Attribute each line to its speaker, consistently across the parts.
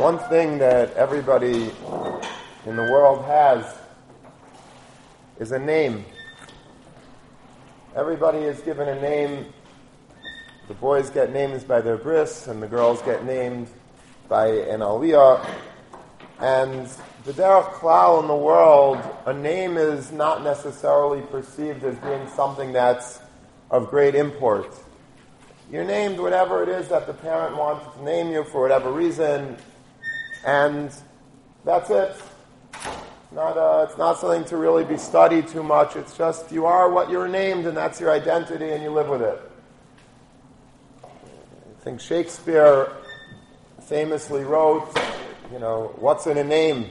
Speaker 1: One thing that everybody in the world has is a name. Everybody is given a name. The boys get names by their bris, and the girls get named by an aliyah. And the derech klal in the world, a name is not necessarily perceived as being something that's of great import. You're named whatever it is that the parent wants to name you for whatever reason. And that's it. Not, uh, it's not something to really be studied too much. It's just you are what you're named, and that's your identity, and you live with it. I think Shakespeare famously wrote, you know, what's in a name? He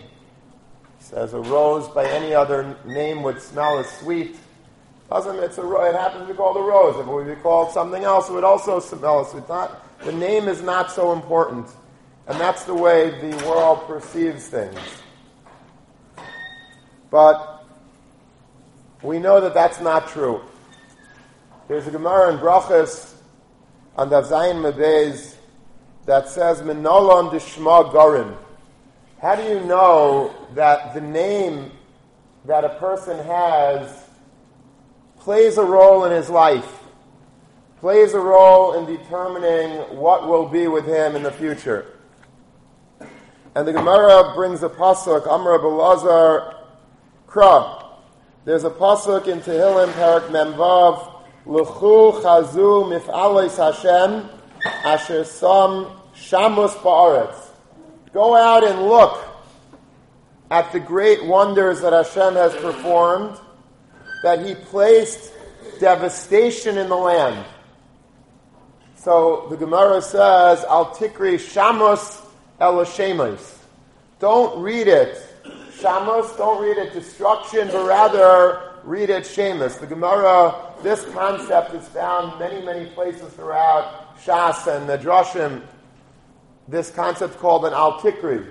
Speaker 1: says a rose by any other name would smell as sweet. Doesn't it's a it happens to be called a rose. If it would be called something else, it would also smell as sweet. Not, the name is not so important. And that's the way the world perceives things. But we know that that's not true. There's a Gemara in Brachas on the Zayin Mebez that says, Minolon Dishma Gorin. How do you know that the name that a person has plays a role in his life? Plays a role in determining what will be with him in the future. And the Gemara brings a pasuk, Amr Belazar Kra. There's a pasuk in Tehillim, Parak Memvav, L'chu chazu mif'alais Hashem, asher sam shamus ba'aretz. Go out and look at the great wonders that Hashem has performed, that He placed devastation in the land. So the Gemara says, Al tikri shamos Elashemos. Don't read it Shamos, don't read it destruction, but rather read it Shemus. The Gemara, this concept is found many, many places throughout Shas and the Drashim. This concept called an Altikri.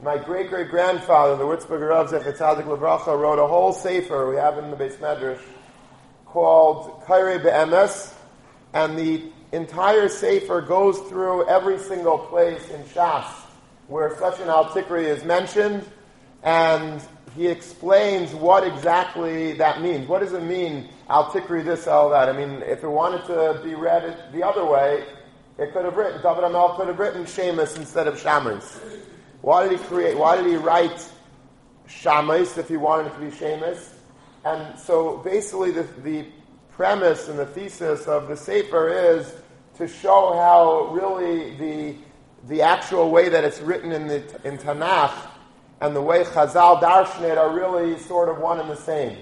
Speaker 1: My great great grandfather, the Würzburger Rav Zechatzadik Lebracha, wrote a whole sefer we have in the Beis Medrash called Kaire Be'emes, and the entire sefer goes through every single place in Shas where such an al tikri is mentioned, and he explains what exactly that means. What does it mean, al tikri this, al that? I mean, if it wanted to be read the other way, it could have written, David Amel could have written Shemus instead of Shamus. Why did he create, why did he write Shamus if he wanted it to be Shemus? And so basically the, the premise and the thesis of the Sefer is to show how really the, the actual way that it's written in, the, in Tanakh and the way Chazal Darshan are really sort of one and the same.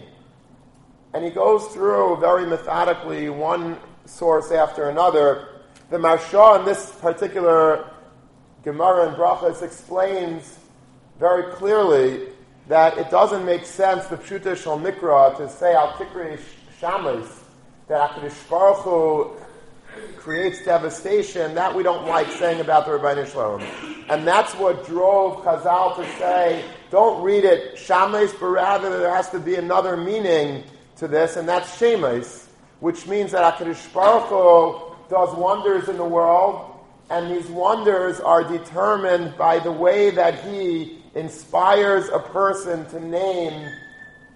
Speaker 1: And he goes through very methodically one source after another. The Maharsha in this particular Gemara and Brachas explains very clearly that it doesn't make sense, the Pshuta Shal Mikra, to say Al Tikri Shamas, that HaKadosh Baruch Hu creates devastation, that we don't like saying about the Rabbi Shalom. And that's what drove Chazal to say, don't read it Shames, but rather there has to be another meaning to this, and that's Shemes, which means that HaKadosh Baruch Hu does wonders in the world, and these wonders are determined by the way that he inspires a person to name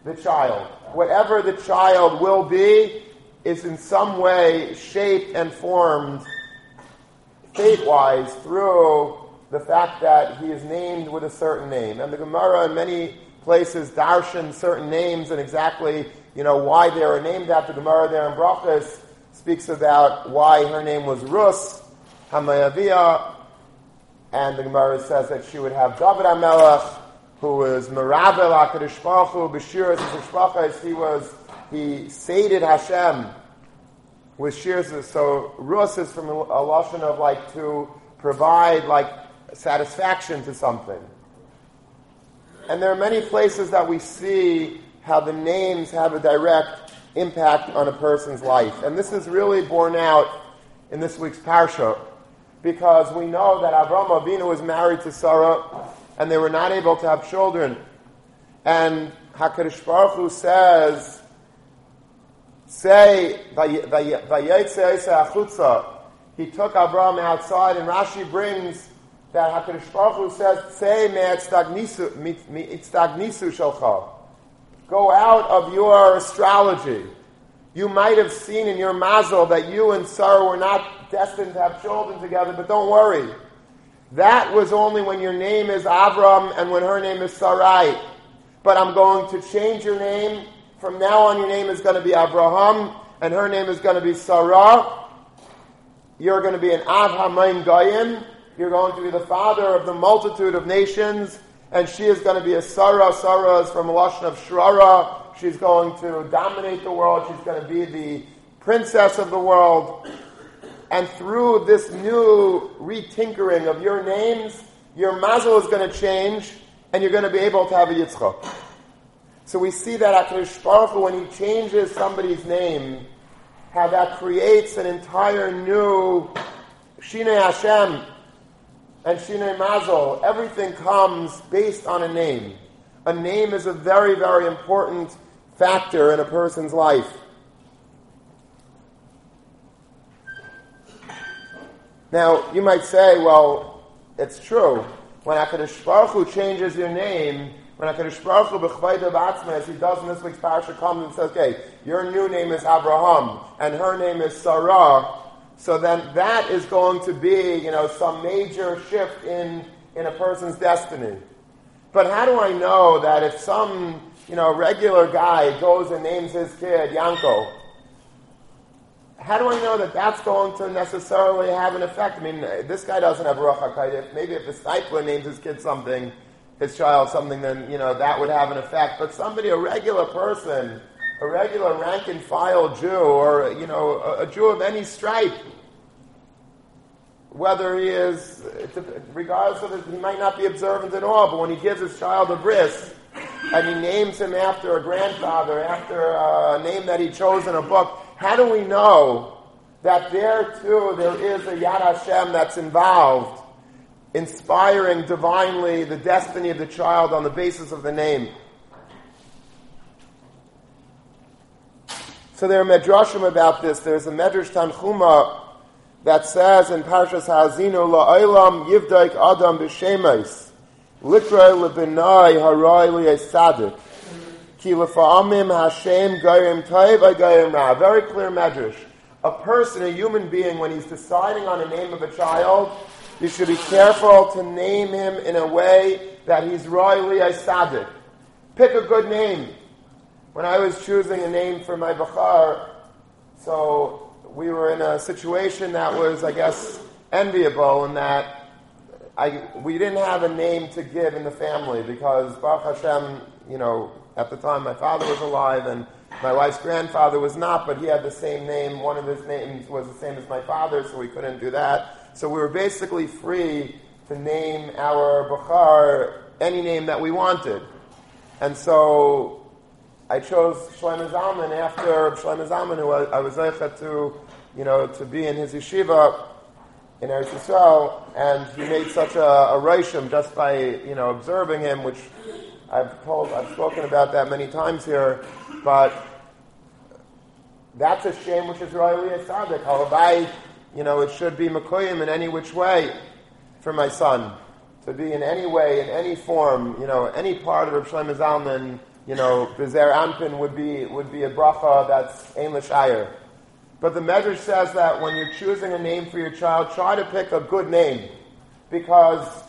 Speaker 1: the child. Whatever the child will be, is in some way shaped and formed fate-wise through the fact that he is named with a certain name. And the Gemara in many places darshan certain names and exactly, you know, why they are named after Gemara there in Brachas speaks about why her name was Rus, Hamayavia, and the Gemara says that she would have David HaMelech, who was Meravel HaKadosh Baruch Hu, B'shiras he was he sated Hashem with shears. So rus is from a lashon of like to provide like satisfaction to something. And there are many places that we see how the names have a direct impact on a person's life. And this is really borne out in this week's parsha because we know that Avram Avinu was married to Sarah and they were not able to have children. And HaKadosh Baruch Hu says say, he took Abraham outside, and Rashi brings that HaKadosh Baruch Hu says, Say me'itzdagnisu shalcha. Go out of your astrology. You might have seen in your mazel that you and Sarah were not destined to have children together, but don't worry. That was only when your name is Avram and when her name is Sarai. But I'm going to change your name. From now on, your name is going to be Abraham, and her name is going to be Sarah. You're going to be an Av Hamayim Goyim. You're going to be the father of the multitude of nations, and she is going to be a Sarah. Sarah is from Lashon of Shrara. She's going to dominate the world. She's going to be the princess of the world. And through this new retinkering of your names, your mazel is going to change, and you're going to be able to have a Yitzchak. So we see that HaKadosh Baruch when he changes somebody's name, how that creates an entire new Shinei Hashem and Shinei Mazel. Everything comes based on a name. A name is a very, very important factor in a person's life. Now, you might say, well, it's true. When HaKadosh Baruch changes your name, when HaKadosh Baruch Hu b'chvayda b'atzma, as he does in this week's parasha, comes and says, okay, your new name is Abraham, and her name is Sarah, so then that is going to be, you know, some major shift in, in a person's destiny. But how do I know that if some, you know, regular guy goes and names his kid Yanko, how do I know that that's going to necessarily have an effect? I mean, this guy doesn't have Ruach HaKodesh. Maybe if the disciple names his kid something, his child something, then, you know, that would have an effect. But somebody, a regular person, a regular rank and file Jew, or, you know, a, a Jew of any stripe, whether he is, regardless of it, he might not be observant at all, but when he gives his child a bris, and he names him after a grandfather, after a name that he chose in a book, how do we know that there too there is a Yad Hashem that's involved, inspiring divinely the destiny of the child on the basis of the name? So there are medrashim about this. There's a medrash Tanchuma that says in Parshas Ha'azinu la'olam yivdaik adam b'shemais likrei lebenai harai li'esadik Ki lefa'amim Hashem gayim taiv gayim ra. Very clear medrash. A person, a human being, when he's deciding on a name of a child, you should be careful to name him in a way that he's royally sadik. Pick a good name. When I was choosing a name for my bachar, so we were in a situation that was, I guess, enviable in that I, we didn't have a name to give in the family because Baruch Hashem, you know, at the time, my father was alive, and my wife's grandfather was not, but he had the same name. One of his names was the same as my father, so we couldn't do that. So we were basically free to name our Bukhar any name that we wanted. And so I chose Shlomo Zalman after Shlomo Zalman, who I, was able to, you know, to be in his yeshiva in Eretz Yisrael, and he made such a, a reishim just by, you know, observing him, which I've told, I've spoken about that many times here, but that's a shame which is really a tzaddik. You know, it should be Makoyim in any which way for my son. To be in any way, in any form, you know, any part of Rav Shlomo Zalman, you know, Bezer Anpin would be, would be a bracha that's Ein L'Shayr. But the Medrash says that when you're choosing a name for your child, try to pick a good name. Because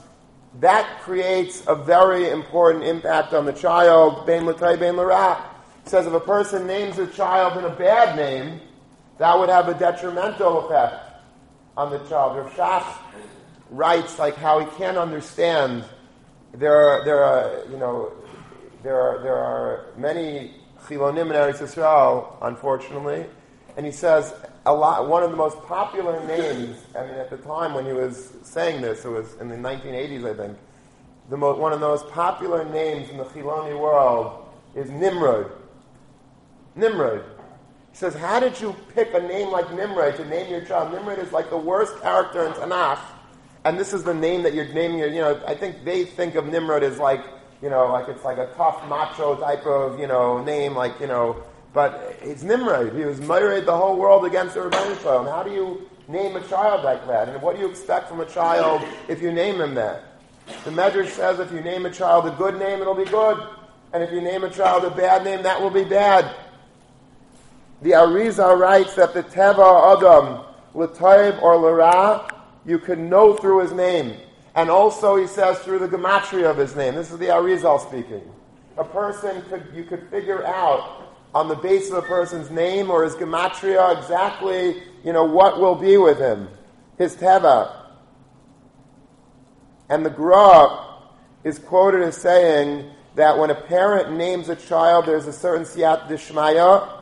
Speaker 1: that creates a very important impact on the child. Ben l'tay, ben l'ra. says if a person names a child in a bad name, that would have a detrimental effect on the child. Rav Shach writes like how he can't understand. There are, there are, you know, there are, there are many chilonim in Eretz Yisrael, unfortunately, and he says a lot, one of the most popular names, I mean, at the time when he was saying this, it was in the 1980s, I think, the mo- one of the most popular names in the Chiloni world is Nimrod. Nimrod. Says, how did you pick a name like Nimrod to name your child? Nimrod is like the worst character in Tanakh, and this is the name that you're naming your, you know, I think they think of Nimrod as like, you know, like it's like a tough macho type of, you know, name, like, you know, but it's Nimrod. He was murdered the whole world against the Rebbeinu Shalom. How do you name a child like that? And what do you expect from a child if you name him that? The Medrash says if you name a child a good name, it'll be good. And if you name a child a bad name, that will be bad. The Arizal writes that the Teva Adam, L'Toiv or L'Ra, you can know through his name. And also, he says, through the gematria of his name. This is the Arizal speaking. A person could, you could figure out on the basis of a person's name or his gematria exactly, you know, what will be with him. His teva. And the Gra is quoted as saying that when a parent names a child, there's a certain siyat dishmaya,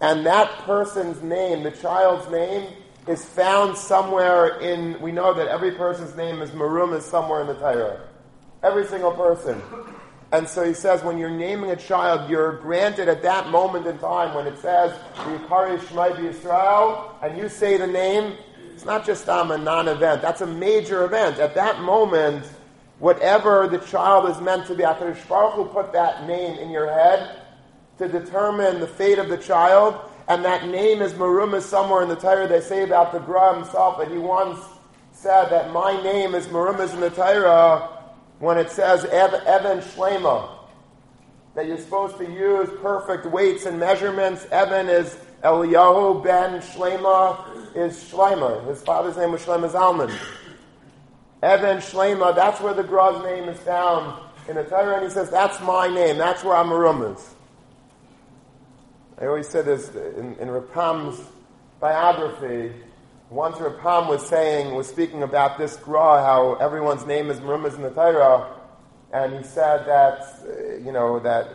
Speaker 1: and that person's name, the child's name, is found somewhere in, we know that every person's name is marum is somewhere in the Torah. Every single person. And so he says, when you're naming a child, you're granted at that moment in time when it says, Yikari Shmai Yisrael, and you say the name, it's not just um, a non-event. That's a major event. At that moment, whatever the child is meant to be, HaKadosh Baruch Hu put that name in your head to determine the fate of the child, and that name is Marum somewhere in the Torah. They say about the Gra himself that he once said that my name is Marum in the Torah when it says Evan Shlema, that you're supposed to use perfect weights and measurements. Evan is Eliyahu ben Shlema is Shlema. His father's name was Shlema Zalman. Evan Shlema, that's where the Gra's name is found in the Torah, and he says, that's my name, that's where Amarum is. I always said this in, in Rav Pam's biography, once Rav Pam was saying, was speaking about this Gra, how everyone's name is Merumas in the Torah, and he said that, uh, you know, that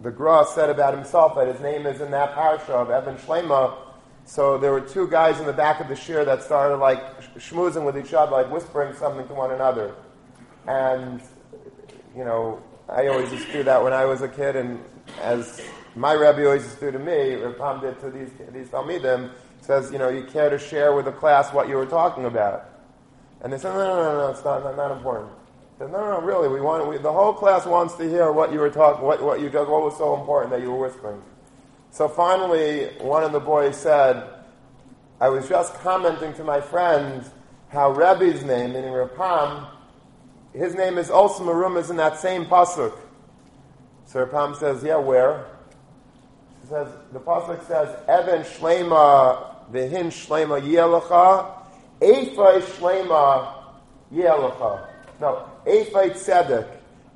Speaker 1: the Gra said about himself that his name is in that parsha of Evan Shlema. So there were two guys in the back of the shir that started like schmoozing with each other, like whispering something to one another. And, you know, I always used to do that when I was a kid, and as my Rebbe always used to do to me, Rav Pam did to these, these Talmidim, says, you know, you care to share with the class what you were talking about. And they said, no, no, no, no, it's not, not, not important. Said, no, no, no, really, we want, we, the whole class wants to hear what you were talking, what, what you just what was so important that you were whispering. So finally, one of the boys said, I was just commenting to my friend how Rebbe's name, meaning Rav Pam, his name is also Marum, is in that same pasuk. So Rav Pam says, yeah, where? Says, the pasuk says, Evan Shlema V'hin shlema yelecha, Ephai shlema yelecha. No, Ephai tzedek.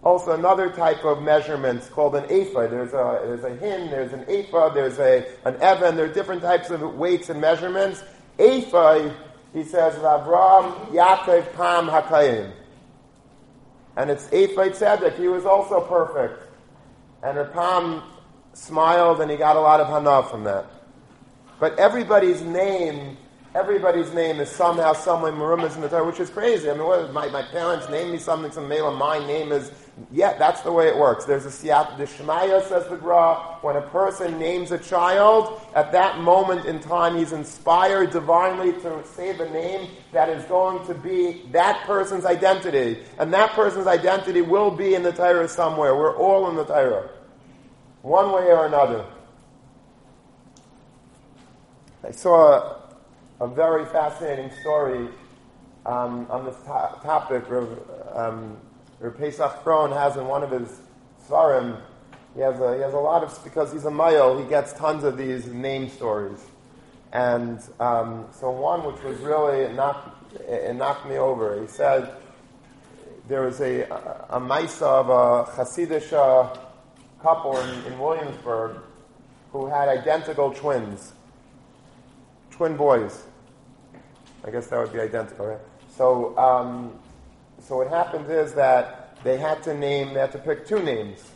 Speaker 1: Also another type of measurements called an ephah. There's a, there's a hin, there's an ephah, there's a, an evan, there are different types of weights and measurements. Ephah, he says, Avram Yaakov Pam Hakayim. And it's Ephah Tzedek, he was also perfect. And Rav Pam smiled and he got a lot of hana from that. But everybody's name, everybody's name is somehow someone marumas in the Torah, which is crazy. I mean, what, my, my parents named me something, some male, my name is, yeah, that's the way it works. There's a siyat, the Shemaya says the Gra, when a person names a child, at that moment in time, he's inspired divinely to say the name that is going to be that person's identity. And that person's identity will be in the Torah somewhere. We're all in the Torah. One way or another. I saw a, a very fascinating story um, on this to- topic. Um, Rav Pesach Krohn has in one of his svarim. He has a, he has a lot of because he's a mayo. He gets tons of these name stories, and um, so one which was really it knocked, it knocked me over. He said there was a a, a maisa of a Hasidic uh, couple in, in Williamsburg who had identical twins twin boys. I guess that would be identical, right? So, um, so what happened is that they had to name, they had to pick two names.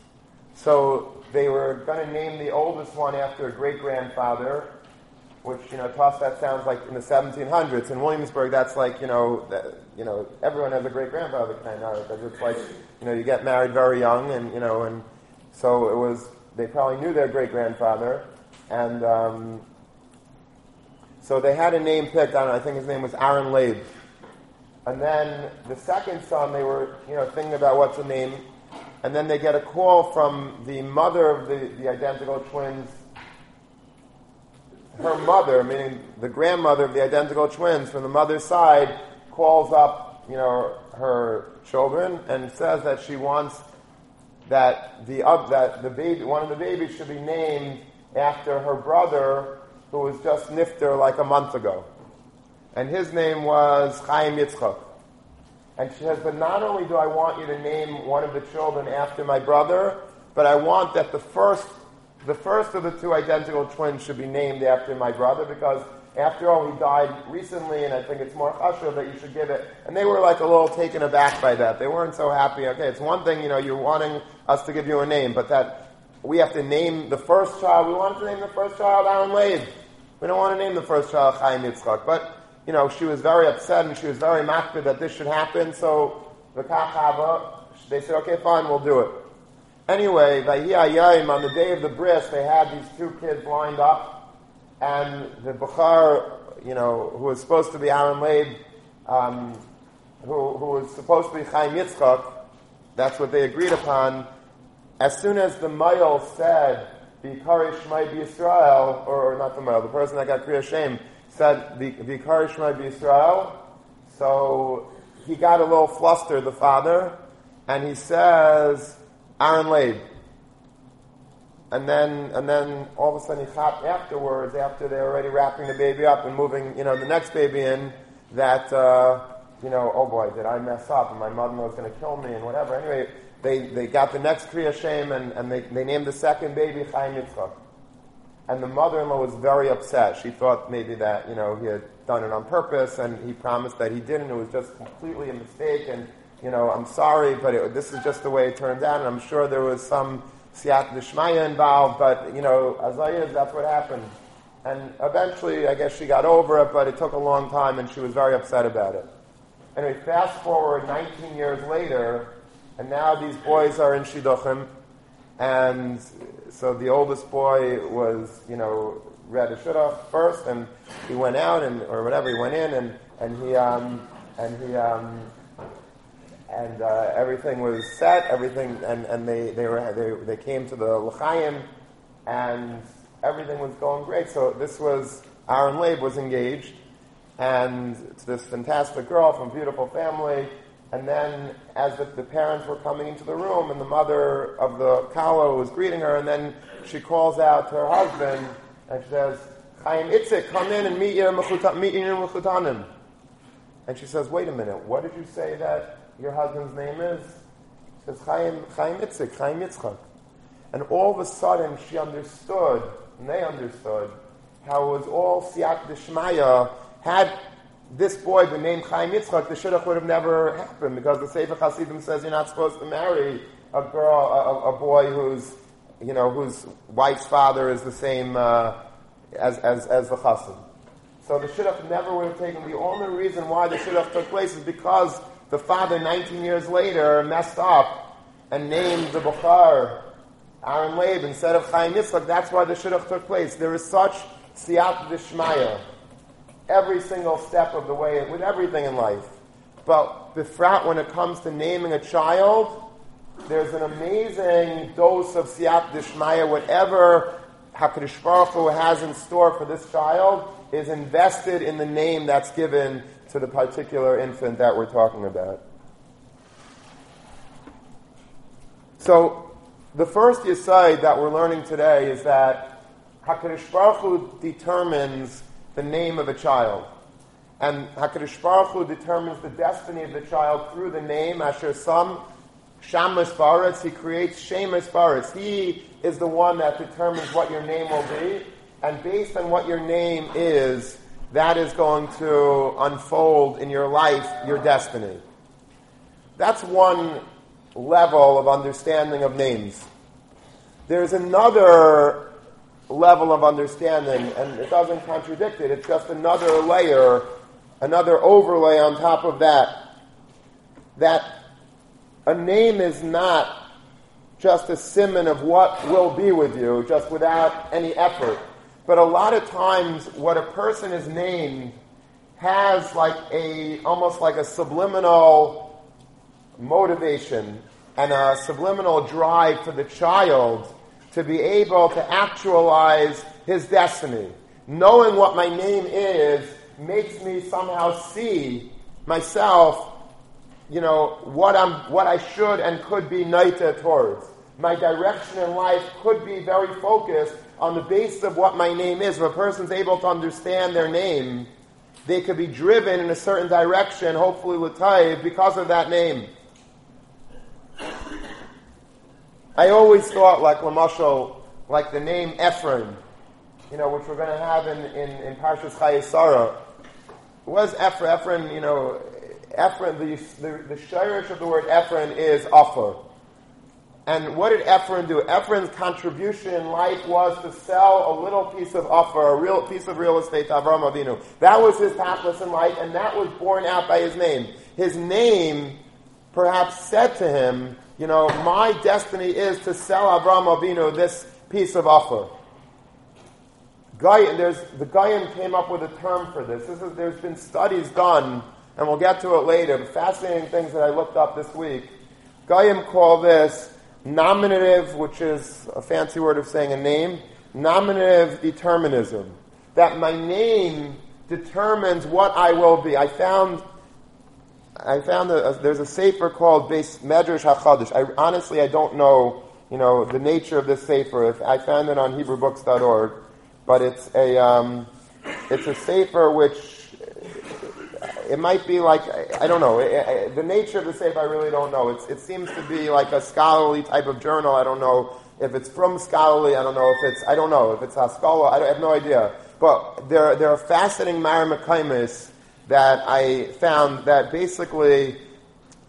Speaker 1: So they were going to name the oldest one after a great grandfather, which you know, to that sounds like in the 1700s. In Williamsburg, that's like you know, that, you know, everyone has a great grandfather kind of because it's like you know, you get married very young, and you know, and so it was. They probably knew their great grandfather, and um, so they had a name picked. I, know, I think his name was Aaron Leib. And then the second son, they were, you know, thinking about what's the name. And then they get a call from the mother of the, the identical twins her mother, meaning the grandmother of the identical twins from the mother's side, calls up, you know, her children and says that she wants that the uh, that the baby, one of the babies, should be named after her brother, who was just nifter like a month ago, and his name was Chaim Yitzchak. And she says, but not only do I want you to name one of the children after my brother, but I want that the first, the first of the two identical twins should be named after my brother because after all, he died recently, and I think it's more chashuv that you should give it. And they were like a little taken aback by that. They weren't so happy. Okay, it's one thing, you know, you're wanting us to give you a name, but that we have to name the first child. We wanted to name the first child Aaron Leib. We don't want to name the first child Chaim Yitzchak. But you know, she was very upset and she was very makbid that this should happen. So the kachava, they said, okay, fine, we'll do it. Anyway, on the day of the bris, they had these two kids lined up, and the Bukhar, you know, who was supposed to be Aaron Leib, um, who, who was supposed to be Chaim Yitzchak, that's what they agreed upon. As soon as the Mayel said, Vikari Shmai Yisrael, or, or not the Mayel, the person that got Kriya Shem, said Vikar Shema Israel. So he got a little flustered, the father, and he says, Aaron Leib. And then, and then all of a sudden he thought afterwards, after they're already wrapping the baby up and moving, you know, the next baby in, that, uh, you know, oh boy, did I mess up and my mother was going to kill me and whatever. Anyway, they, they got the next Kriya Shem and, and they, they named the second baby Chaim Yitzchak. And the mother-in-law was very upset. She thought maybe that, you know, he had done it on purpose and he promised that he didn't. It was just completely a mistake and, you know, I'm sorry, but it, this is just the way it turned out. And I'm sure there was some siyat d'shmaya involved, but, you know, as I is, that's what happened. And eventually, I guess she got over it, but it took a long time and she was very upset about it. Anyway, fast forward 19 years later, and now these boys are in Shidduchim, and so the oldest boy was, you know, read a shidduch first, and he went out, and or whatever, he went in, and and he um, and he um, and uh, everything was set, everything, and, and they they were they, they came to the l'chaim, and everything was going great. So this was Aaron Leib was engaged, and to this fantastic girl from beautiful family and then, as the, the, parents were coming into the room, and the mother of the kala was greeting her, and then she calls out to her husband, and she says, Chaim Itzik, come in and meet your mechutanim. And she says, wait a minute, what did you say that your husband's name is? She says, Chaim, Chaim Itzik, Chaim Yitzchak. And all of a sudden, she understood, and they understood, how it was all siyat dishmaya, had this boy the name Chaim Yitzchak, the shidduch would have never happened because the Sefer Hasidim says you're not supposed to marry a girl, a, a boy whose, you know, whose wife's father is the same uh, as, as, as the Chassid. So the shidduch never would have taken. The only reason why the shidduch took place is because the father, 19 years later, messed up and named the Bukhar Aaron Leib instead of Chaim Yitzchak. That's why the shidduch took place. There is such siyat d'shmaya every single step of the way with everything in life. But befrat, when it comes to naming a child, there's an amazing dose of siyat dishmaya. Whatever Hakadosh Baruch Hu has in store for this child is invested in the name that's given to the particular infant that we're talking about. So, the first yisai that we're learning today is that Hakadosh Baruch Hu determines the name of a child. And HaKadosh Baruch Hu determines the destiny of the child through the name, Asher Sam Shamas Baritz. He creates Shamas Baritz. He is the one that determines what your name will be. And based on what your name is, that is going to unfold in your life, your destiny. That's one level of understanding of names. There's another level of understanding, and it doesn't contradict it. It's just another layer, another overlay on top of that. That a name is not just a simon of what will be with you, just without any effort. But a lot of times, what a person is named has like a almost like a subliminal motivation and a subliminal drive for the child to be able to actualize his destiny. knowing what my name is makes me somehow see myself, you know, what I'm, what I should and could be naita towards. My direction in life could be very focused on the basis of what my name is. If a person's able to understand their name, they could be driven in a certain direction, hopefully with because of that name. I always thought, like Lamashal, like the name Ephraim, you know, which we're going to have in, in, in Parshas Chayesara. Was Ephraim, Ephraim, you know, Ephraim, the, the, the shirish of the word Ephraim is offer. And what did Ephraim do? Ephraim's contribution in life was to sell a little piece of offer, a real piece of real estate to Avram Avinu. That was his purpose in life, and that was borne out by his name. His name perhaps said to him, you know, my destiny is to sell Avram Avinu this piece of offer. Guy, there's, the Goyim came up with a term for this. this is, there's been studies done, and we'll get to it later. The fascinating things that I looked up this week. Goyim call this nominative, which is a fancy word of saying a name, nominative determinism. That my name determines what I will be. I found I found that there's a sefer called Medrash Hachadish. I honestly I don't know you know the nature of this sefer. I found it on HebrewBooks.org, but it's a um, it's a sefer which it might be like I don't know. It, the nature of the sefer I really don't know. It's, it seems to be like a scholarly type of journal. I don't know if it's from scholarly. I don't know if it's I don't know if it's Haskalah. I, I have no idea. But there there are fascinating Maramekaimis that I found that basically.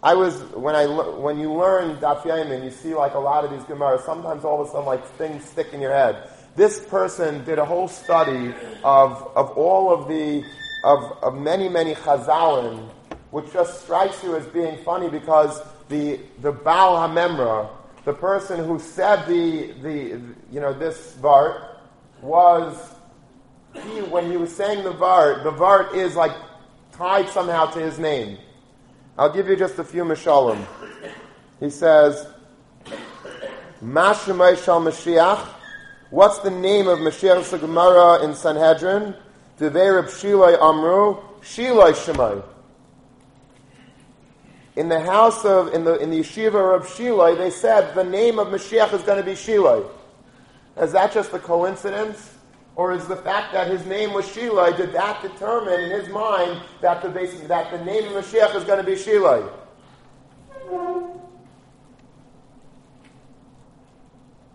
Speaker 1: I was when I when you learn Daf Yomi, you see like a lot of these Gemaras. Sometimes all of a sudden, like things stick in your head. This person did a whole study of of all of the of, of many, many chazalim, which just strikes you as being funny because the, the Baal HaMemra, the person who said the, the, you know, this Vart, was, he, when he was saying the Vart, the Vart is like tied somehow to his name. I'll give you just a few Mishalim. He says, Mashemay Shal Mashiach. What's the name of Mashiach Gemara in Sanhedrin? Devei Reb Shilai Amru, Shilai Shemai. In the house of, in the, in the yeshiva of Shilai, they said the name of Mashiach is going to be Shilai. Is that just a coincidence? Or is the fact that his name was Shilai, did that determine in his mind that the, that the name of Mashiach is going to be Shilai?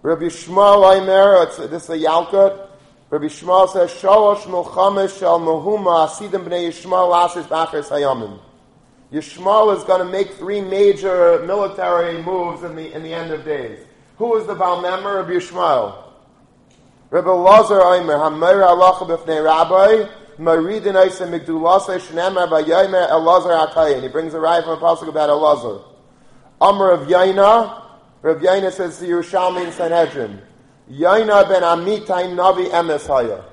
Speaker 1: Rabbi Shmuel Aimer, this is a Yalkut, Rabbi Shmuel says, Shalosh Milchamesh Shal Mohuma Asidim Bnei Yishmael Asis Bachers Hayamim. Yishmael is going to make three major military moves in the, in the end of days. Who is the Baal Member? Rabbi Yishmael. Rabbi Lazar Omer, Hamer Allah B'fnei Rabbi, Maridin Eisa Migdulasa Shnemar Bayomer Elazar Akayin. He brings a ride from a pasuk about Elazar. Amr of Yaina, Rabbi Yaina says to Yerushalmi in Sanhedrin, Yaina ben Amitai Navi Emeshaya.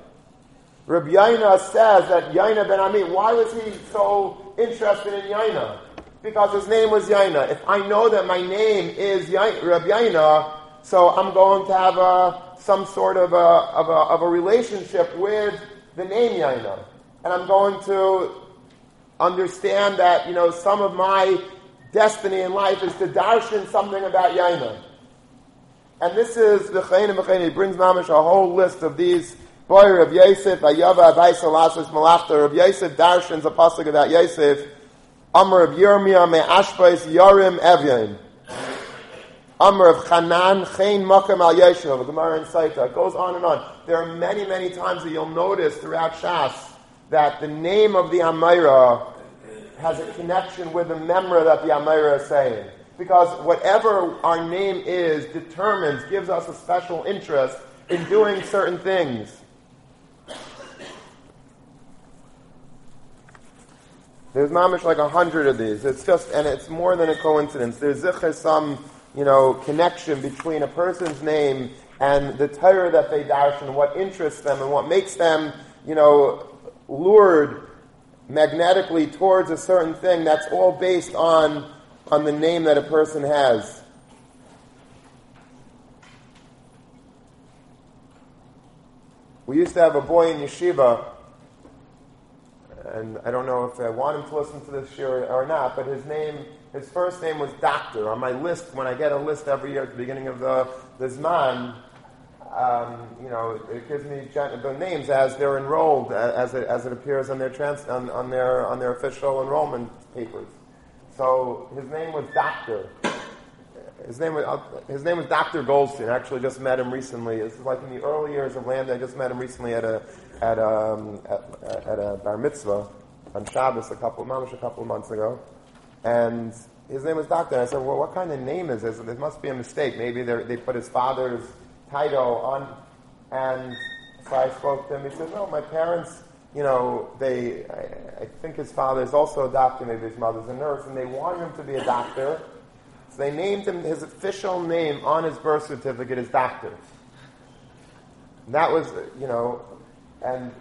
Speaker 1: Rabbi Yaina says that Yaina ben Amit, why was he so interested in Yaina? Because his name was Yaina. If I know that my name is Yaina, Rabbi Yaina, so I'm going to have a, some sort of a, of, a, of a relationship with the name Yaina. And I'm going to understand that, you know, some of my destiny in life is to darshan something about Yaina. And this is the Chayin and He brings Mamish a whole list of these. Boy, of Yosef, Ayava, Abaysa, Lasas, Malachta, of Yosef, Darshan's a pasuk about Yosef. Amr of Yirmiyah, Me Ashbais, Yorim, Evyain. Amr of Chanan, Chain, Makam, Al Yeshav, Gemara and Saita. It goes on and on. There are many, many times that you'll notice throughout Shas that the name of the Amira has a connection with the memra that the Amira is saying because whatever our name is determines, gives us a special interest in doing certain things. There's mamish like a hundred of these. It's just, and it's more than a coincidence. There's some, you know, connection between a person's name and the Torah that they dash and what interests them and what makes them, you know, lured magnetically towards a certain thing. That's all based on on the name that a person has. We used to have a boy in yeshiva, and I don't know if I want him to listen to this year or not, but his name, his first name was Doctor. On my list, when I get a list every year at the beginning of the, the Zman, um, you know, it gives me the names as they're enrolled, as it, as it appears on their, trans, on, on, their, on their official enrollment papers. So his name was Doctor. His name was, uh, his name was Dr. Goldstein. I actually just met him recently. This is like in the early years of Lambda. I just met him recently at a, at, um, at, at a bar mitzvah on Shabbos a couple, mamish a couple of months ago. And his name was Doctor. And I said, well, what kind of name is this? There must be a mistake. Maybe they put his father's title on. And so I spoke to him. He said, no, my parents, you know, they, I, I think his father is also a doctor, maybe his mother's a nurse, and they wanted him to be a doctor. So they named him, his official name on his birth certificate is doctor. And that was, you know, and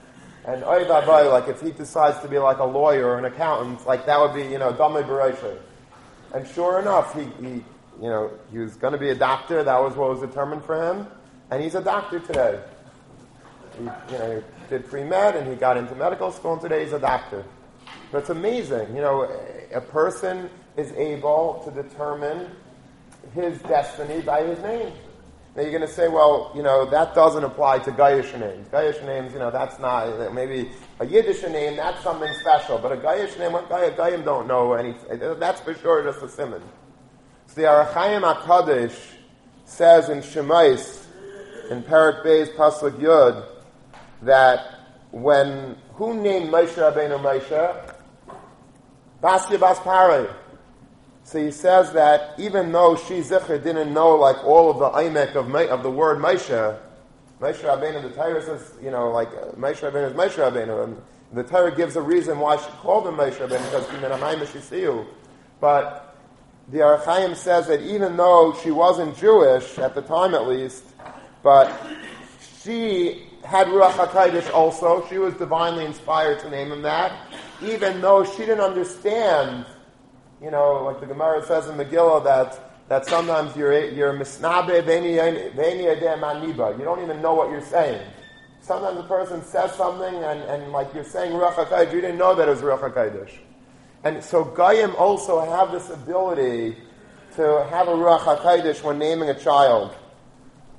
Speaker 1: and oh, like if he decides to be like a lawyer or an accountant, like that would be, you know, Dame Bereisha. And sure enough, he, he you know, he was going to be a doctor. That was what was determined for him. And he's a doctor today. He, you know, he did pre-med and he got into medical school and today he's a doctor. But it's amazing. You know, a person is able to determine his destiny by his name. Now you're going to say, well, you know, that doesn't apply to Gayish names. Gayish names, you know, that's not, maybe a Yiddish name, that's something special. But a Gayish name, Gay, Gayim don't know anything. That's for sure just a simon. So the Ohr HaChaim HaKadosh says in Shemais, in Parak Bey's Pasuk Yud, that when, who named Moshe Rabbeinu Moshe? Basya Bas Parei. So he says that even though she Zichar didn't know like all of the Aimek of, of the word Moshe, Moshe Rabbeinu, the Torah says, you know, like uh, Moshe Rabbeinu is Moshe Rabbeinu, and the Torah gives a reason why she called him Moshe Rabbeinu because Kimen But the Ohr says that even though she wasn't Jewish at the time, at least, but she had Ruach HaKodesh also. She was divinely inspired to name him that, even though she didn't understand you know, like the Gemara says in Megillah that that sometimes you're you're misnabe maniba. You don't even know what you're saying. Sometimes a person says something and, and like you're saying Ruach HaKodesh, you didn't know that it was Ruach HaKodesh. And so Goyim also have this ability to have a Ruach HaKodesh when naming a child.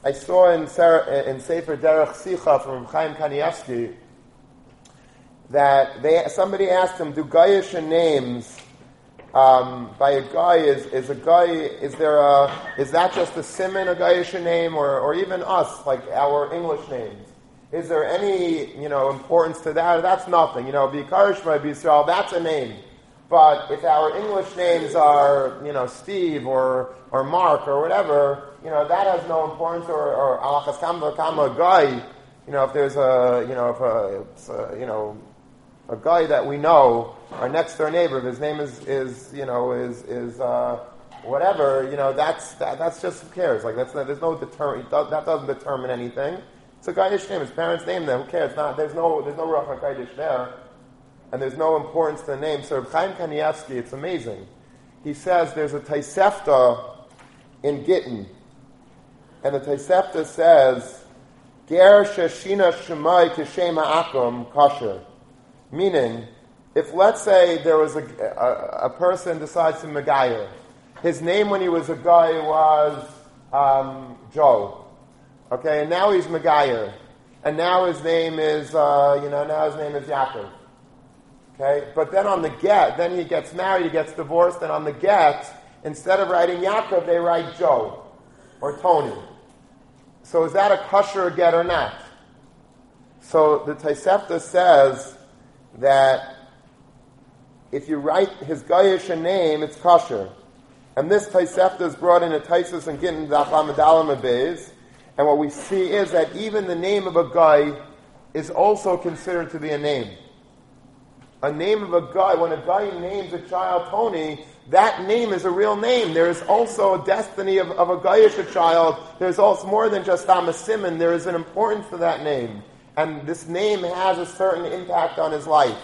Speaker 1: I saw in, Sarah, in Sefer Derech Sicha from Chaim Kanievsky that they, somebody asked him, do Goyish names um, by a guy is, is a guy is there a is that just a simon a guyish name or, or even us like our English names? Is there any you know importance to that? That's nothing you know Vikarish Yisrael that's a name. But if our English names are you know Steve or or Mark or whatever you know that has no importance or or Alachas Kama Kama guy you know if there's a you know if a, a you know a guy that we know, our next door neighbor, if his name is, is you know, is, is uh, whatever, you know, that's, that, that's just, who cares? Like, that's, there's no deter, that doesn't determine anything. It's a Gaidish name. His parents named them. Who cares? Not, there's no, there's no Ruach HaKodesh there. And there's no importance to the name. So Chaim Kanievsky, it's amazing. He says there's a Taisefta in Gittin. And the Taisefta says, Ger Sheshina Shemai Kishema Akum Kasher. Meaning, if let's say there was a, a, a person decides to Megayer, his name when he was a guy was um, Joe. Okay, and now he's Megayer. And now his name is, uh, you know, now his name is Yaakov. Okay, but then on the get, then he gets married, he gets divorced, and on the get, instead of writing Yaakov, they write Joe or Tony. So is that a kosher get or not? So the Tosefta says that if you write his Gayish name, it's kosher. And this Taisefta is brought in a Taisus and Gittin Dafamadalam Abayz. And what we see is that even the name of a guy is also considered to be a name. A name of a guy, when a guy names a child Tony, that name is a real name. There is also a destiny of, of a Gayish child. There's also more than just Amasimon. There is an importance to that name and this name has a certain impact on his life.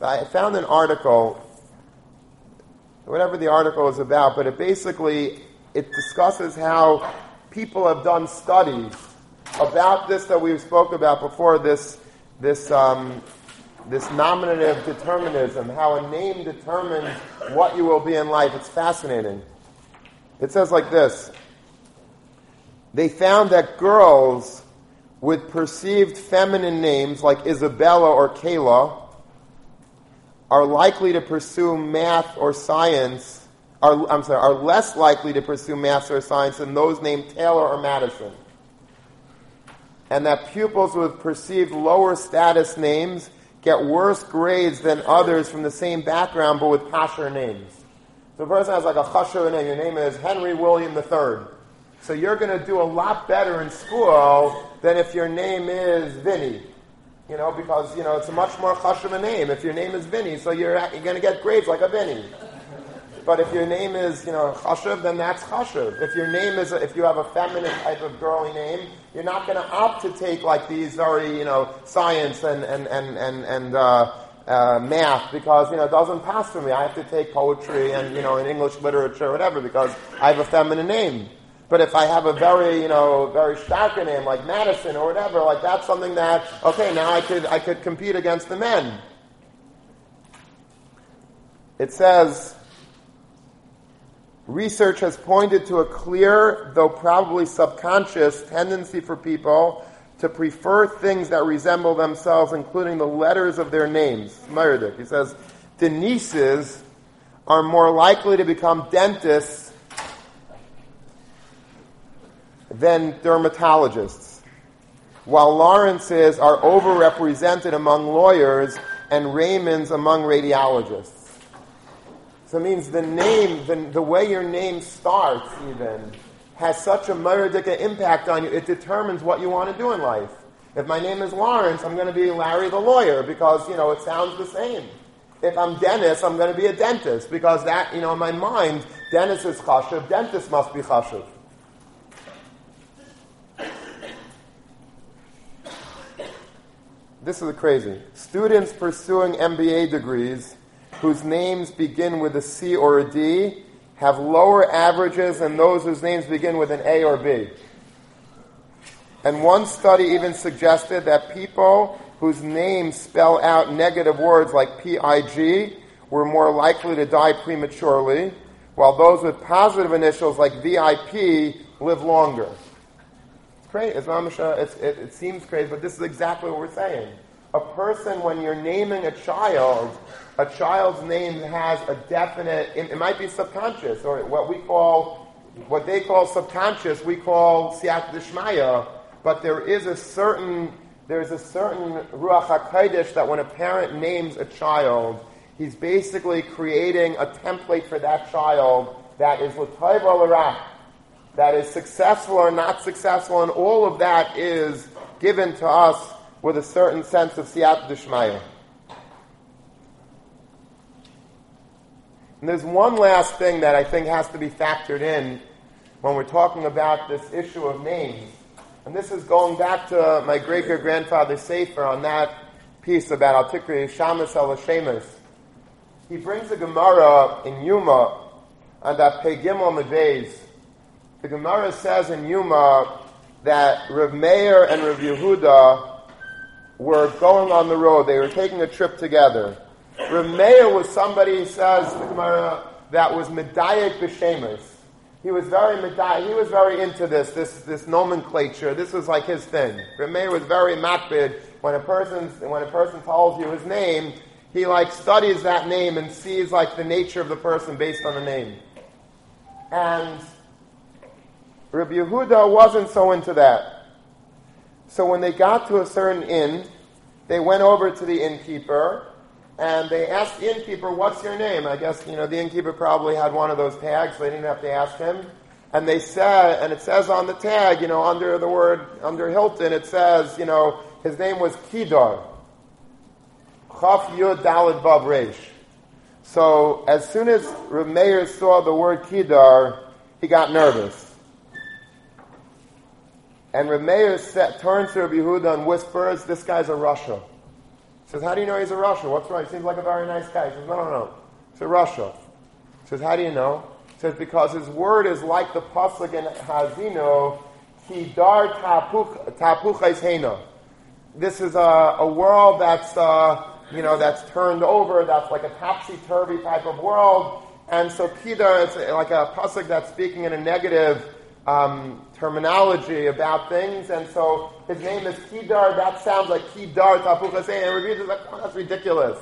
Speaker 1: I found an article, whatever the article is about, but it basically it discusses how people have done studies about this that we spoke about before, this, this, um, this nominative determinism, how a name determines what you will be in life. It's fascinating. It says like this They found that girls with perceived feminine names like Isabella or Kayla are likely to pursue math or science, are, I'm sorry, are less likely to pursue math or science than those named Taylor or Madison. And that pupils with perceived lower status names get worse grades than others from the same background but with pasher names. So a person has like a chasher name, your name is Henry William III. So you're going to do a lot better in school than if your name is Vinny. You know, because, you know, it's a much more chashuv name if your name is Vinny, so you're, you're going to get grades like a Vinny. But if your name is, you know, chashuv, then that's chashuv. If your name is, a, if you have a feminine type of girly name, you're not going to opt to take like these very, you know, science and, and, and, and, and uh, uh, math because, you know, it doesn't pass for me. I have to take poetry and, you know, in English literature or whatever because I have a feminine name. But if I have a very, you know, very stark name like Madison or whatever, like that's something that, okay, now I could, I could compete against the men. It says, research has pointed to a clear, though probably subconscious, tendency for people to prefer things that resemble themselves, including the letters of their names. Meredith, he says, Denises are more likely to become dentists than dermatologists, while Lawrence's are overrepresented among lawyers and Raymonds among radiologists. So it means the name, the, the way your name starts, even, has such a Meredika impact on you, it determines what you want to do in life. If my name is Lawrence, I'm going to be Larry the lawyer because, you know, it sounds the same. If I'm Dennis, I'm going to be a dentist because that, you know, in my mind, Dennis is chashuv, dentist must be chashuv. This is crazy. Students pursuing MBA degrees whose names begin with a C or a D have lower averages than those whose names begin with an A or B. And one study even suggested that people whose names spell out negative words like PIG were more likely to die prematurely, while those with positive initials like VIP live longer crazy. It's, it's, it, it seems crazy, but this is exactly what we're saying. A person, when you're naming a child, a child's name has a definite, it, it might be subconscious, or what we call, what they call subconscious, we call siyat dishmaya, but there is a certain, there's a certain ruach HaKodesh that when a parent names a child, he's basically creating a template for that child that is l'toiv or that is successful or not successful, and all of that is given to us with a certain sense of siyat dishmaya. And there's one last thing that I think has to be factored in when we're talking about this issue of names. And this is going back to my great great grandfather Sefer on that piece about Al Tikri Shamas El Shemus. He brings a Gemara in Yoma on that Pegimel Medvez the Gemara says in Yoma that Rav Meir and Rav Yehuda were going on the road. They were taking a trip together. Rav Meir was somebody, says the Gemara, that was Medayik B'Shemus. He was very medayik, he was very into this, this, this nomenclature. This was like his thing. Rav Meir was very makbid. When a person, when a person tells you his name, he like studies that name and sees like the nature of the person based on the name. And Rabbi Yehuda wasn't so into that. So when they got to a certain inn, they went over to the innkeeper and they asked the innkeeper, What's your name? I guess, you know, the innkeeper probably had one of those tags, so they didn't have to ask him. And they said, and it says on the tag, you know, under the word, under Hilton, it says, you know, his name was Kedar. Chaf Yud Dalad Vav Reish. So as soon as Rav saw the word Kedar, he got nervous. And Rameir turns to Rabbi Yehuda and whispers, this guy's a Russia. He says, how do you know he's a Russia? What's wrong? He seems like a very nice guy. He says, no, no, no. It's a Russia. He says, how do you know? He says, because his word is like the pasuk in Haazinu, ki dar tapuchais hena. This is a, a world that's, uh, you know, that's turned over, that's like a topsy-turvy type of world. And so kidar is like a pasuk that's speaking in a negative um, terminology about things. And so his name is Kidar. That sounds like Kidar Tapuchas hena. And reviews is like, oh, that's ridiculous.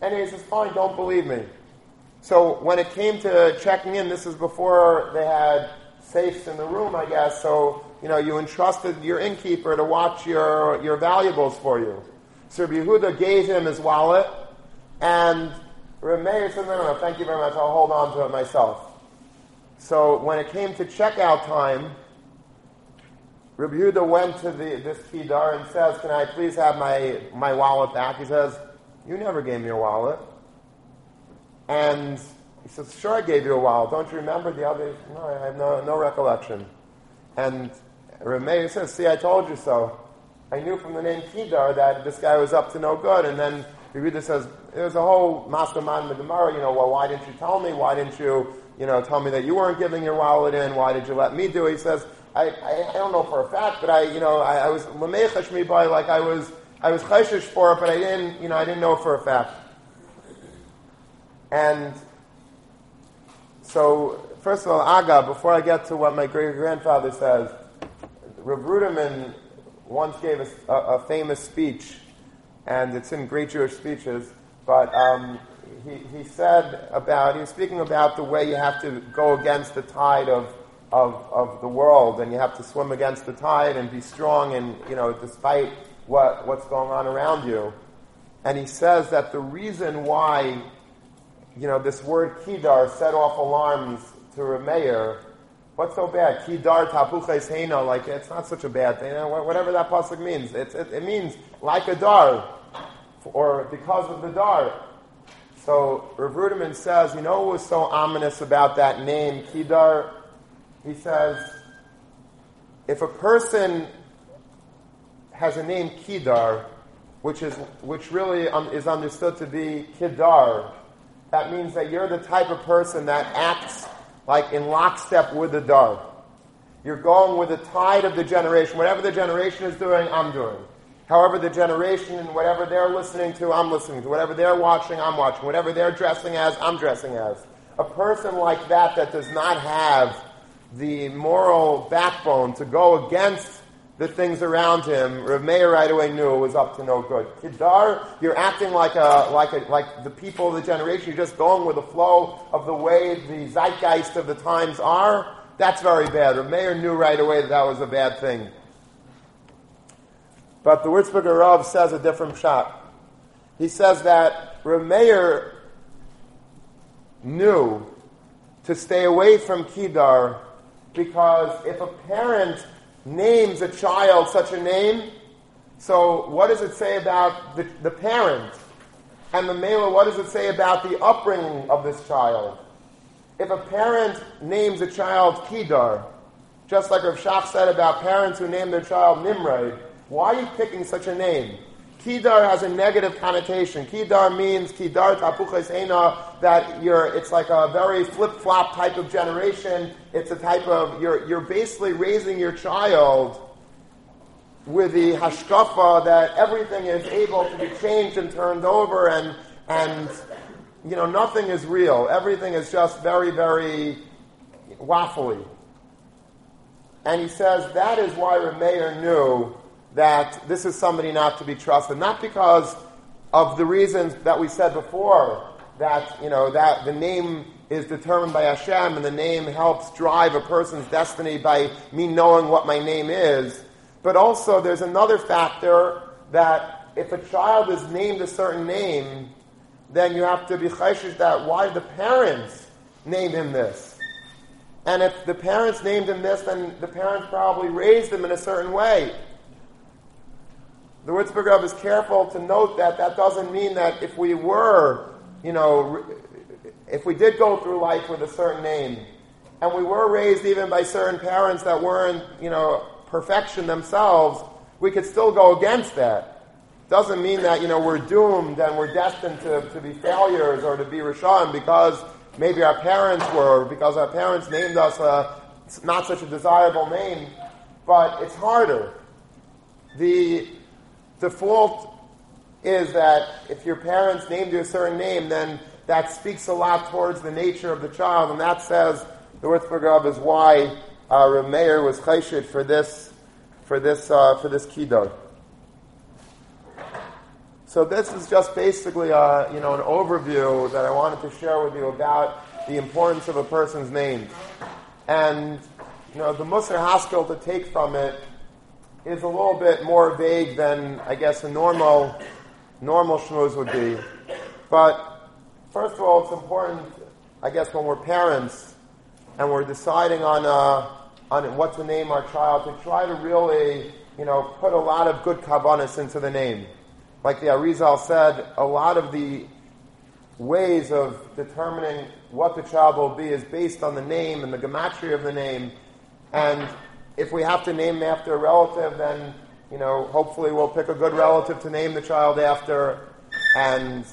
Speaker 1: And he says, fine, don't believe me. So when it came to checking in, this is before they had safes in the room, I guess. So, you know, you entrusted your innkeeper to watch your, your valuables for you. So Yehuda gave him his wallet, and Rameir said, no, no, no, thank you very much, I'll hold on to it myself. So when it came to checkout time, Rabbi Yehuda went to the, this Kedar and says, can I please have my, my wallet back? He says, you never gave me your wallet. And he says, Sure, I gave you a wallet. Don't you remember the other? No, I have no, no recollection. And Rameir says, See, I told you so. I knew from the name Kedar that this guy was up to no good. And then Yehuda says, There's a whole mastermind with the Gemara, you know, well, why didn't you tell me? Why didn't you, you know, tell me that you weren't giving your wallet in? Why did you let me do it? He says, I, I, I don't know for a fact, but I, you know, I, I was lamechash me by like I was, I was chayshish for it, but I didn't, you know, I didn't know for a fact. And so, first of all, Aga, before I get to what my great grandfather says, Rav Ruderman once gave a, a, famous speech, and it's in Great Jewish Speeches, but um, he, he said about, he was speaking about the way you have to go against the tide of, of, of the world, and you have to swim against the tide and be strong, and, you know, despite what, what's going on around you. And he says that the reason why you know, this word kidar set off alarms to Rameir. What's so bad? Kidar tapuches hena, like it's not such a bad thing. You know, whatever that pasuk means, it, it, it, means like a dar, or because of the dar. So Rav Ruderman says, you know what was so ominous about that name, Kidar? He says, if a person has a name Kidar, which is which really um, is understood to be Kidar, that means that you're the type of person that acts like in lockstep with the dove. You're going with the tide of the generation. Whatever the generation is doing, I'm doing. However, the generation and whatever they're listening to, I'm listening to. Whatever they're watching, I'm watching. Whatever they're dressing as, I'm dressing as. A person like that that does not have the moral backbone to go against the things around him, Rav Meir right away knew it was up to no good. Kidar, you're acting like a, like a, like the people of the generation. You're just going with the flow of the way the zeitgeist of the times are. That's very bad. Rav Meir knew right away that that was a bad thing. But the Würzburger Rav says a different shot. He says that Rav Meir knew to stay away from Kidar because if a parent names a child such a name, so what does it say about the, the parent? And the male, what does it say about the upbringing of this child? If a parent names a child Kedar, just like Rav Shach said about parents who name their child Nimrod, why are you picking such a name? Kedar has a negative connotation. Kedar means Kedar tapuches ena, that you're, it's like a very flip-flop type of generation. It's a type of, you're, you're basically raising your child with the hashkafa that everything is able to be changed and turned over and, and, you know, nothing is real. Everything is just very, very waffly. And he says that is why Rameir knew that this is somebody not to be trusted, not because of the reasons that we said before, that, you know, that the name is determined by Hashem and the name helps drive a person's destiny by me knowing what my name is. But also there's another factor that if a child is named a certain name, then you have to be chayshish that why did the parents name him this. And if the parents named him this, then the parents probably raised him in a certain way. The Würzburger is careful to note that that doesn't mean that if we were, you know, if we did go through life with a certain name, and we were raised even by certain parents that weren't, you know, perfection themselves, we could still go against that. Doesn't mean that, you know, we're doomed and we're destined to, to be failures or to be Rishon because maybe our parents were, because our parents named us a not such a desirable name. but it's harder. The default is that if your parents named you a certain name, then that speaks a lot towards the nature of the child, and that says the Würzburger is why uh, Rameir was chayshit for this for this uh, for this kiddush. So this is just basically a, uh, you know an overview that I wanted to share with you about the importance of a person's name, and you know the Musar Haskell to take from it is a little bit more vague than I guess a normal normal shmooze would be. But first of all, it's important, I guess, when we're parents and we're deciding on uh, on what to name our child to try to really, you know, put a lot of good kavanas into the name. Like the Arizal said, a lot of the ways of determining what the child will be is based on the name and the gematria of the name. And if we have to name after a relative, then you know, hopefully we'll pick a good relative to name the child after. And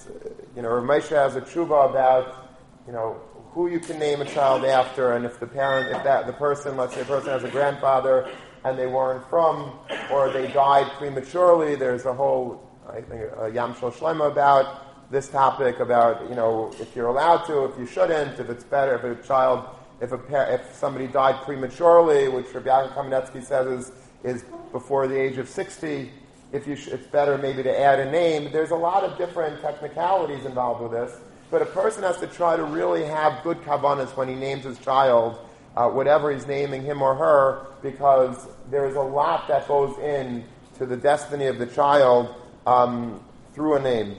Speaker 1: you know, Ramesh has a tshuva about you know who you can name a child after, and if the parent, if that the person, let's say person has a grandfather and they weren't from, or they died prematurely, there's a whole, I think, a Yam Shel Shlema about this topic about you know if you're allowed to, if you shouldn't, if it's better if a child if a if somebody died prematurely, which Rabbi Yaakov Kamenetsky says is, is before the age of 60, if you sh- it's better maybe to add a name. There's a lot of different technicalities involved with this, but a person has to try to really have good kavanas when he names his child, uh, whatever he's naming him or her, because there's a lot that goes in to the destiny of the child um, through a name.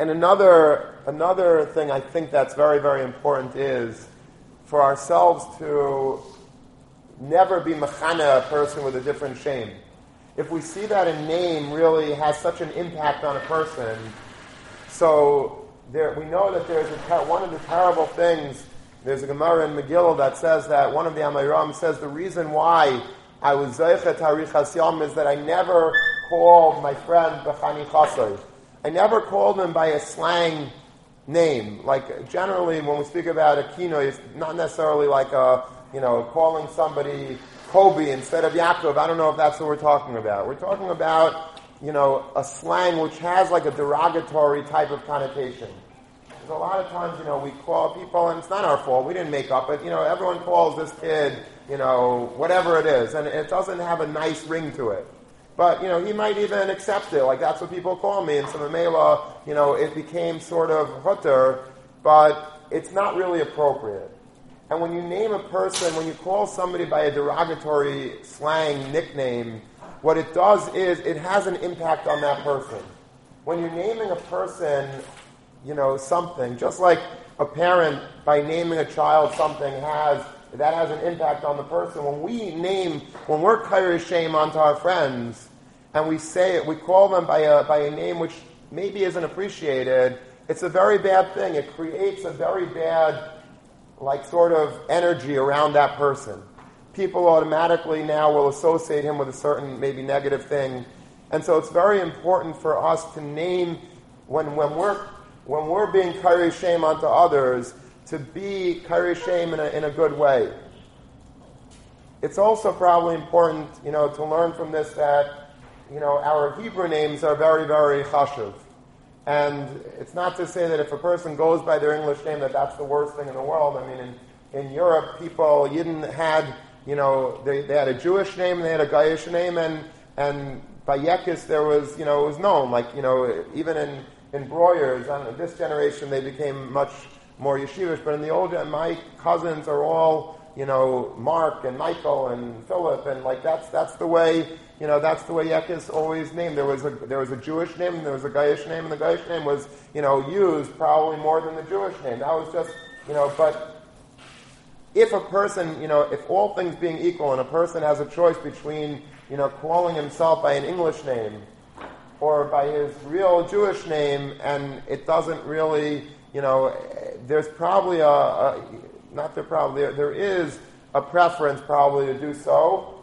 Speaker 1: And another, another thing I think that's very, very important is for ourselves to never be mechana a person with a different shame. If we see that a name really has such an impact on a person, so there, we know that there's ter- one of the terrible things. There's a Gemara in Megillah that says that one of the Amoraim says the reason why I was Zeichet Harich Yom is that I never called my friend Bechani Chasai. I never called him by a slang name. Like generally, when we speak about a kino, it's not necessarily like a you know calling somebody Kobe instead of Yaakov. I don't know if that's what we're talking about. We're talking about you know a slang which has like a derogatory type of connotation. Because a lot of times you know we call people, and it's not our fault. We didn't make up it. You know, everyone calls this kid you know whatever it is, and it doesn't have a nice ring to it. But, you know, he might even accept it. Like, that's what people call me. And so Mamela, you know, it became sort of hutter, but it's not really appropriate. And when you name a person, when you call somebody by a derogatory slang nickname, what it does is it has an impact on that person. When you're naming a person, you know, something, just like a parent by naming a child something has that has an impact on the person. When we name, when we're kairi shame onto our friends, and we say it, we call them by a, by a name which maybe isn't appreciated, it's a very bad thing. It creates a very bad, like, sort of energy around that person. People automatically now will associate him with a certain, maybe negative thing. And so it's very important for us to name, when, when, we're, when we're being kairi shame onto others, to be kairi shame in a, in a good way. It's also probably important, you know, to learn from this that you know, our Hebrew names are very, very chashuv. And it's not to say that if a person goes by their English name that that's the worst thing in the world. I mean, in, in Europe, people, Yidden had, you know, they, they had a Jewish name they had a Gaish name, and, and by Yekis there was, you know, it was known. Like, you know, even in, in Breuers, on this generation, they became much more yeshivish. But in the old, my cousins are all, you know, Mark and Michael and Philip, and like that's, that's the way you know, that's the way Yekis always named. There was a there was a Jewish name, and there was a Gaish name, and the Gaish name was, you know, used probably more than the Jewish name. That was just, you know, but if a person, you know, if all things being equal, and a person has a choice between, you know, calling himself by an English name or by his real Jewish name, and it doesn't really, you know, there's probably a, a not there probably there, there is a preference probably to do so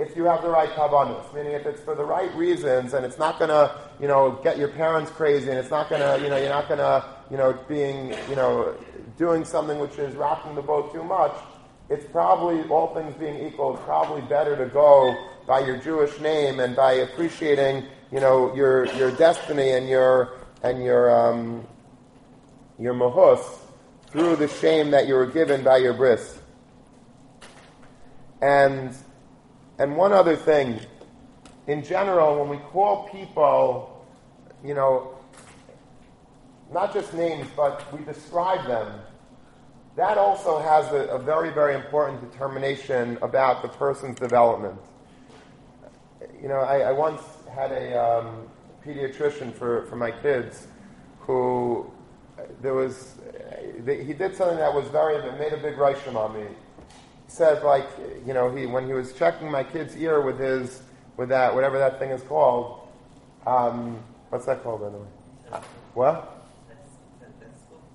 Speaker 1: if you have the right kavanos, meaning if it's for the right reasons and it's not going to, you know, get your parents crazy and it's not going to, you know, you're not going to, you know, being, you know, doing something which is rocking the boat too much, it's probably, all things being equal, it's probably better to go by your Jewish name and by appreciating, you know, your, your destiny and your, and your, um, your mahus through the shame that you were given by your bris. And, and one other thing, in general, when we call people, you know, not just names, but we describe them, that also has a, a, very, very important determination about the person's development. You know, I, I once had a um, pediatrician for, for my kids who there was he did something that was very that made a big rushing on me. Said like you know he when he was checking my kid's ear with his with that whatever that thing is called. Um, what's that called by the way? What?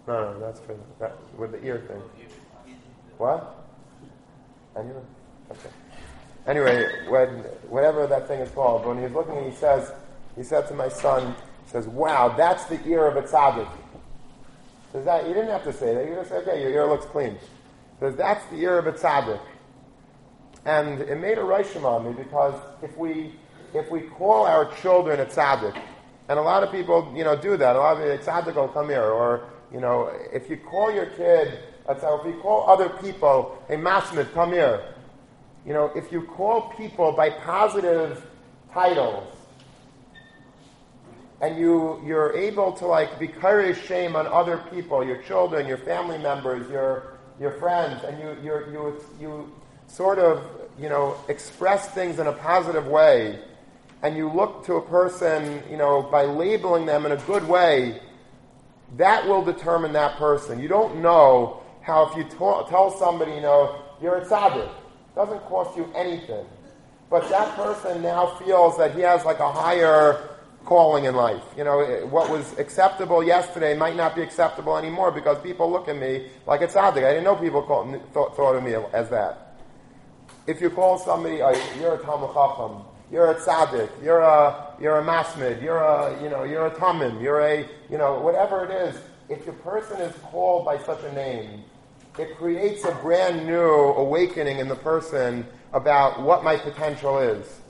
Speaker 1: No, no, that's for that with the ear thing. What? Anyway, okay. Anyway, when whatever that thing is called, when he's looking, he says, he said to my son, he says, "Wow, that's the ear of a tzaddik." Says that you didn't have to say that. You just say, "Okay, your ear looks clean." Says that's the ear of a tzaddik, and it made a rishim on me because if we if we call our children a tzaddik, and a lot of people you know do that, a lot of the tzaddik will come here, or you know, if you call your kid, a tzaddik, if you call other people, hey, Masmid, come here. You know, if you call people by positive titles, and you, you're able to like be shame on other people, your children, your family members, your, your friends, and you, you you, you sort of, you know, express things in a positive way, and you look to a person, you know, by labeling them in a good way, that will determine that person. You don't know how if you tell somebody, you know, you're a tzaddik, doesn't cost you anything. But that person now feels that he has like a higher calling in life. You know, eh, what was acceptable yesterday might not be acceptable anymore because people look at me like a tzaddik. I didn't know people called, thought, thought of me as that. If you call somebody, oh, you're a Talmud you're a tzaddik, you're a you're a masmid, you're a you know you're a tamim, you're a you know whatever it is. If the person is called by such a name, it creates a brand new awakening in the person about what my potential is.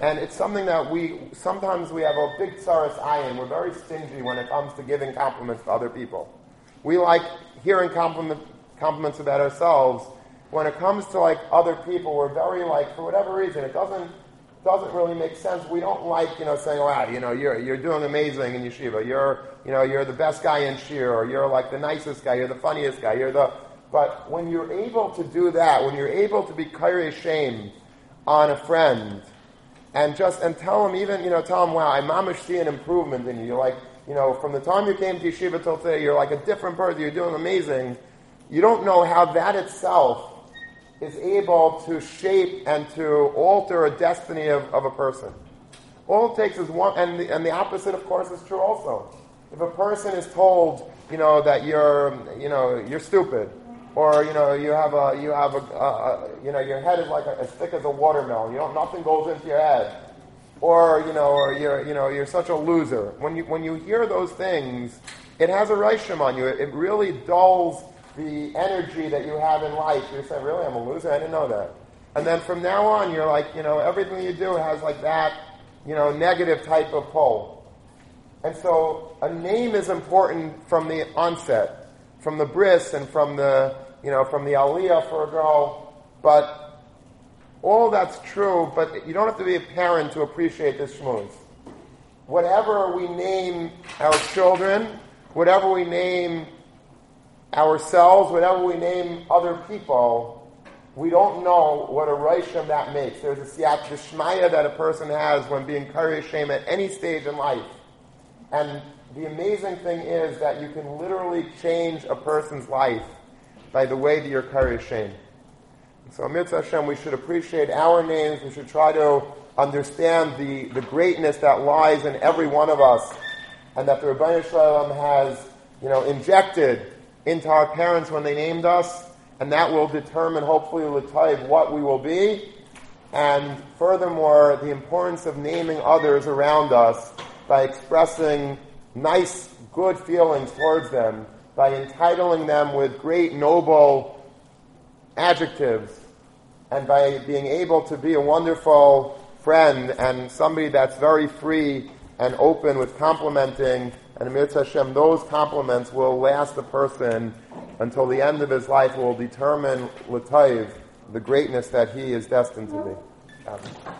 Speaker 1: And it's something that we sometimes we have a big tsaras ayin. We're very stingy when it comes to giving compliments to other people. We like hearing compliment, compliments about ourselves. When it comes to like other people, we're very like for whatever reason it doesn't doesn't really make sense. We don't like, you know, saying, wow, you know, you're, you're doing amazing in yeshiva. You're, you know, you're the best guy in shir, or you're like the nicest guy, you're the funniest guy, you're the, but when you're able to do that, when you're able to be kairi shame on a friend, and just, and tell him even, you know, tell him, wow, I mamish see an improvement in you. You're like, you know, from the time you came to yeshiva till today, you're like a different person, you're doing amazing. You don't know how that itself is able to shape and to alter a destiny of, of a person. All it takes is one, and the, and the opposite, of course, is true also. If a person is told, you know, that you're, you know, you're stupid, or you know, you have a, you have a, a, a you know, your head is like a, as thick as a watermelon. You know, nothing goes into your head, or you know, or you're, you know, you're such a loser. When you when you hear those things, it has a reishim on you. It, it really dulls the energy that you have in life. You say, really, I'm a loser? I didn't know that. And then from now on, you're like, you know, everything you do has like that, you know, negative type of pull. And so a name is important from the onset, from the bris and from the, you know, from the aliyah for a girl. But all that's true, but you don't have to be a parent to appreciate this shmooze. Whatever we name our children, whatever we name ourselves, whatever we name other people, we don't know what a Risham that makes. There's a siyat d'shmaya that a person has when being Kari Hashem at any stage in life. And the amazing thing is that you can literally change a person's life by the way that you're Kari. So, Amir Hashem, we should appreciate our names. We should try to understand the, the greatness that lies in every one of us, and that the Rabbi Shalom has, you know, injected into our parents when they named us, and that will determine, hopefully, Latayv, what we will be. And furthermore, the importance of naming others around us by expressing nice, good feelings towards them by entitling them with great noble adjectives and by being able to be a wonderful friend and somebody that's very free and open with complimenting and Amir Hashem, those compliments will last the person until the end of his life will determine Lataiv, the greatness that he is destined to be.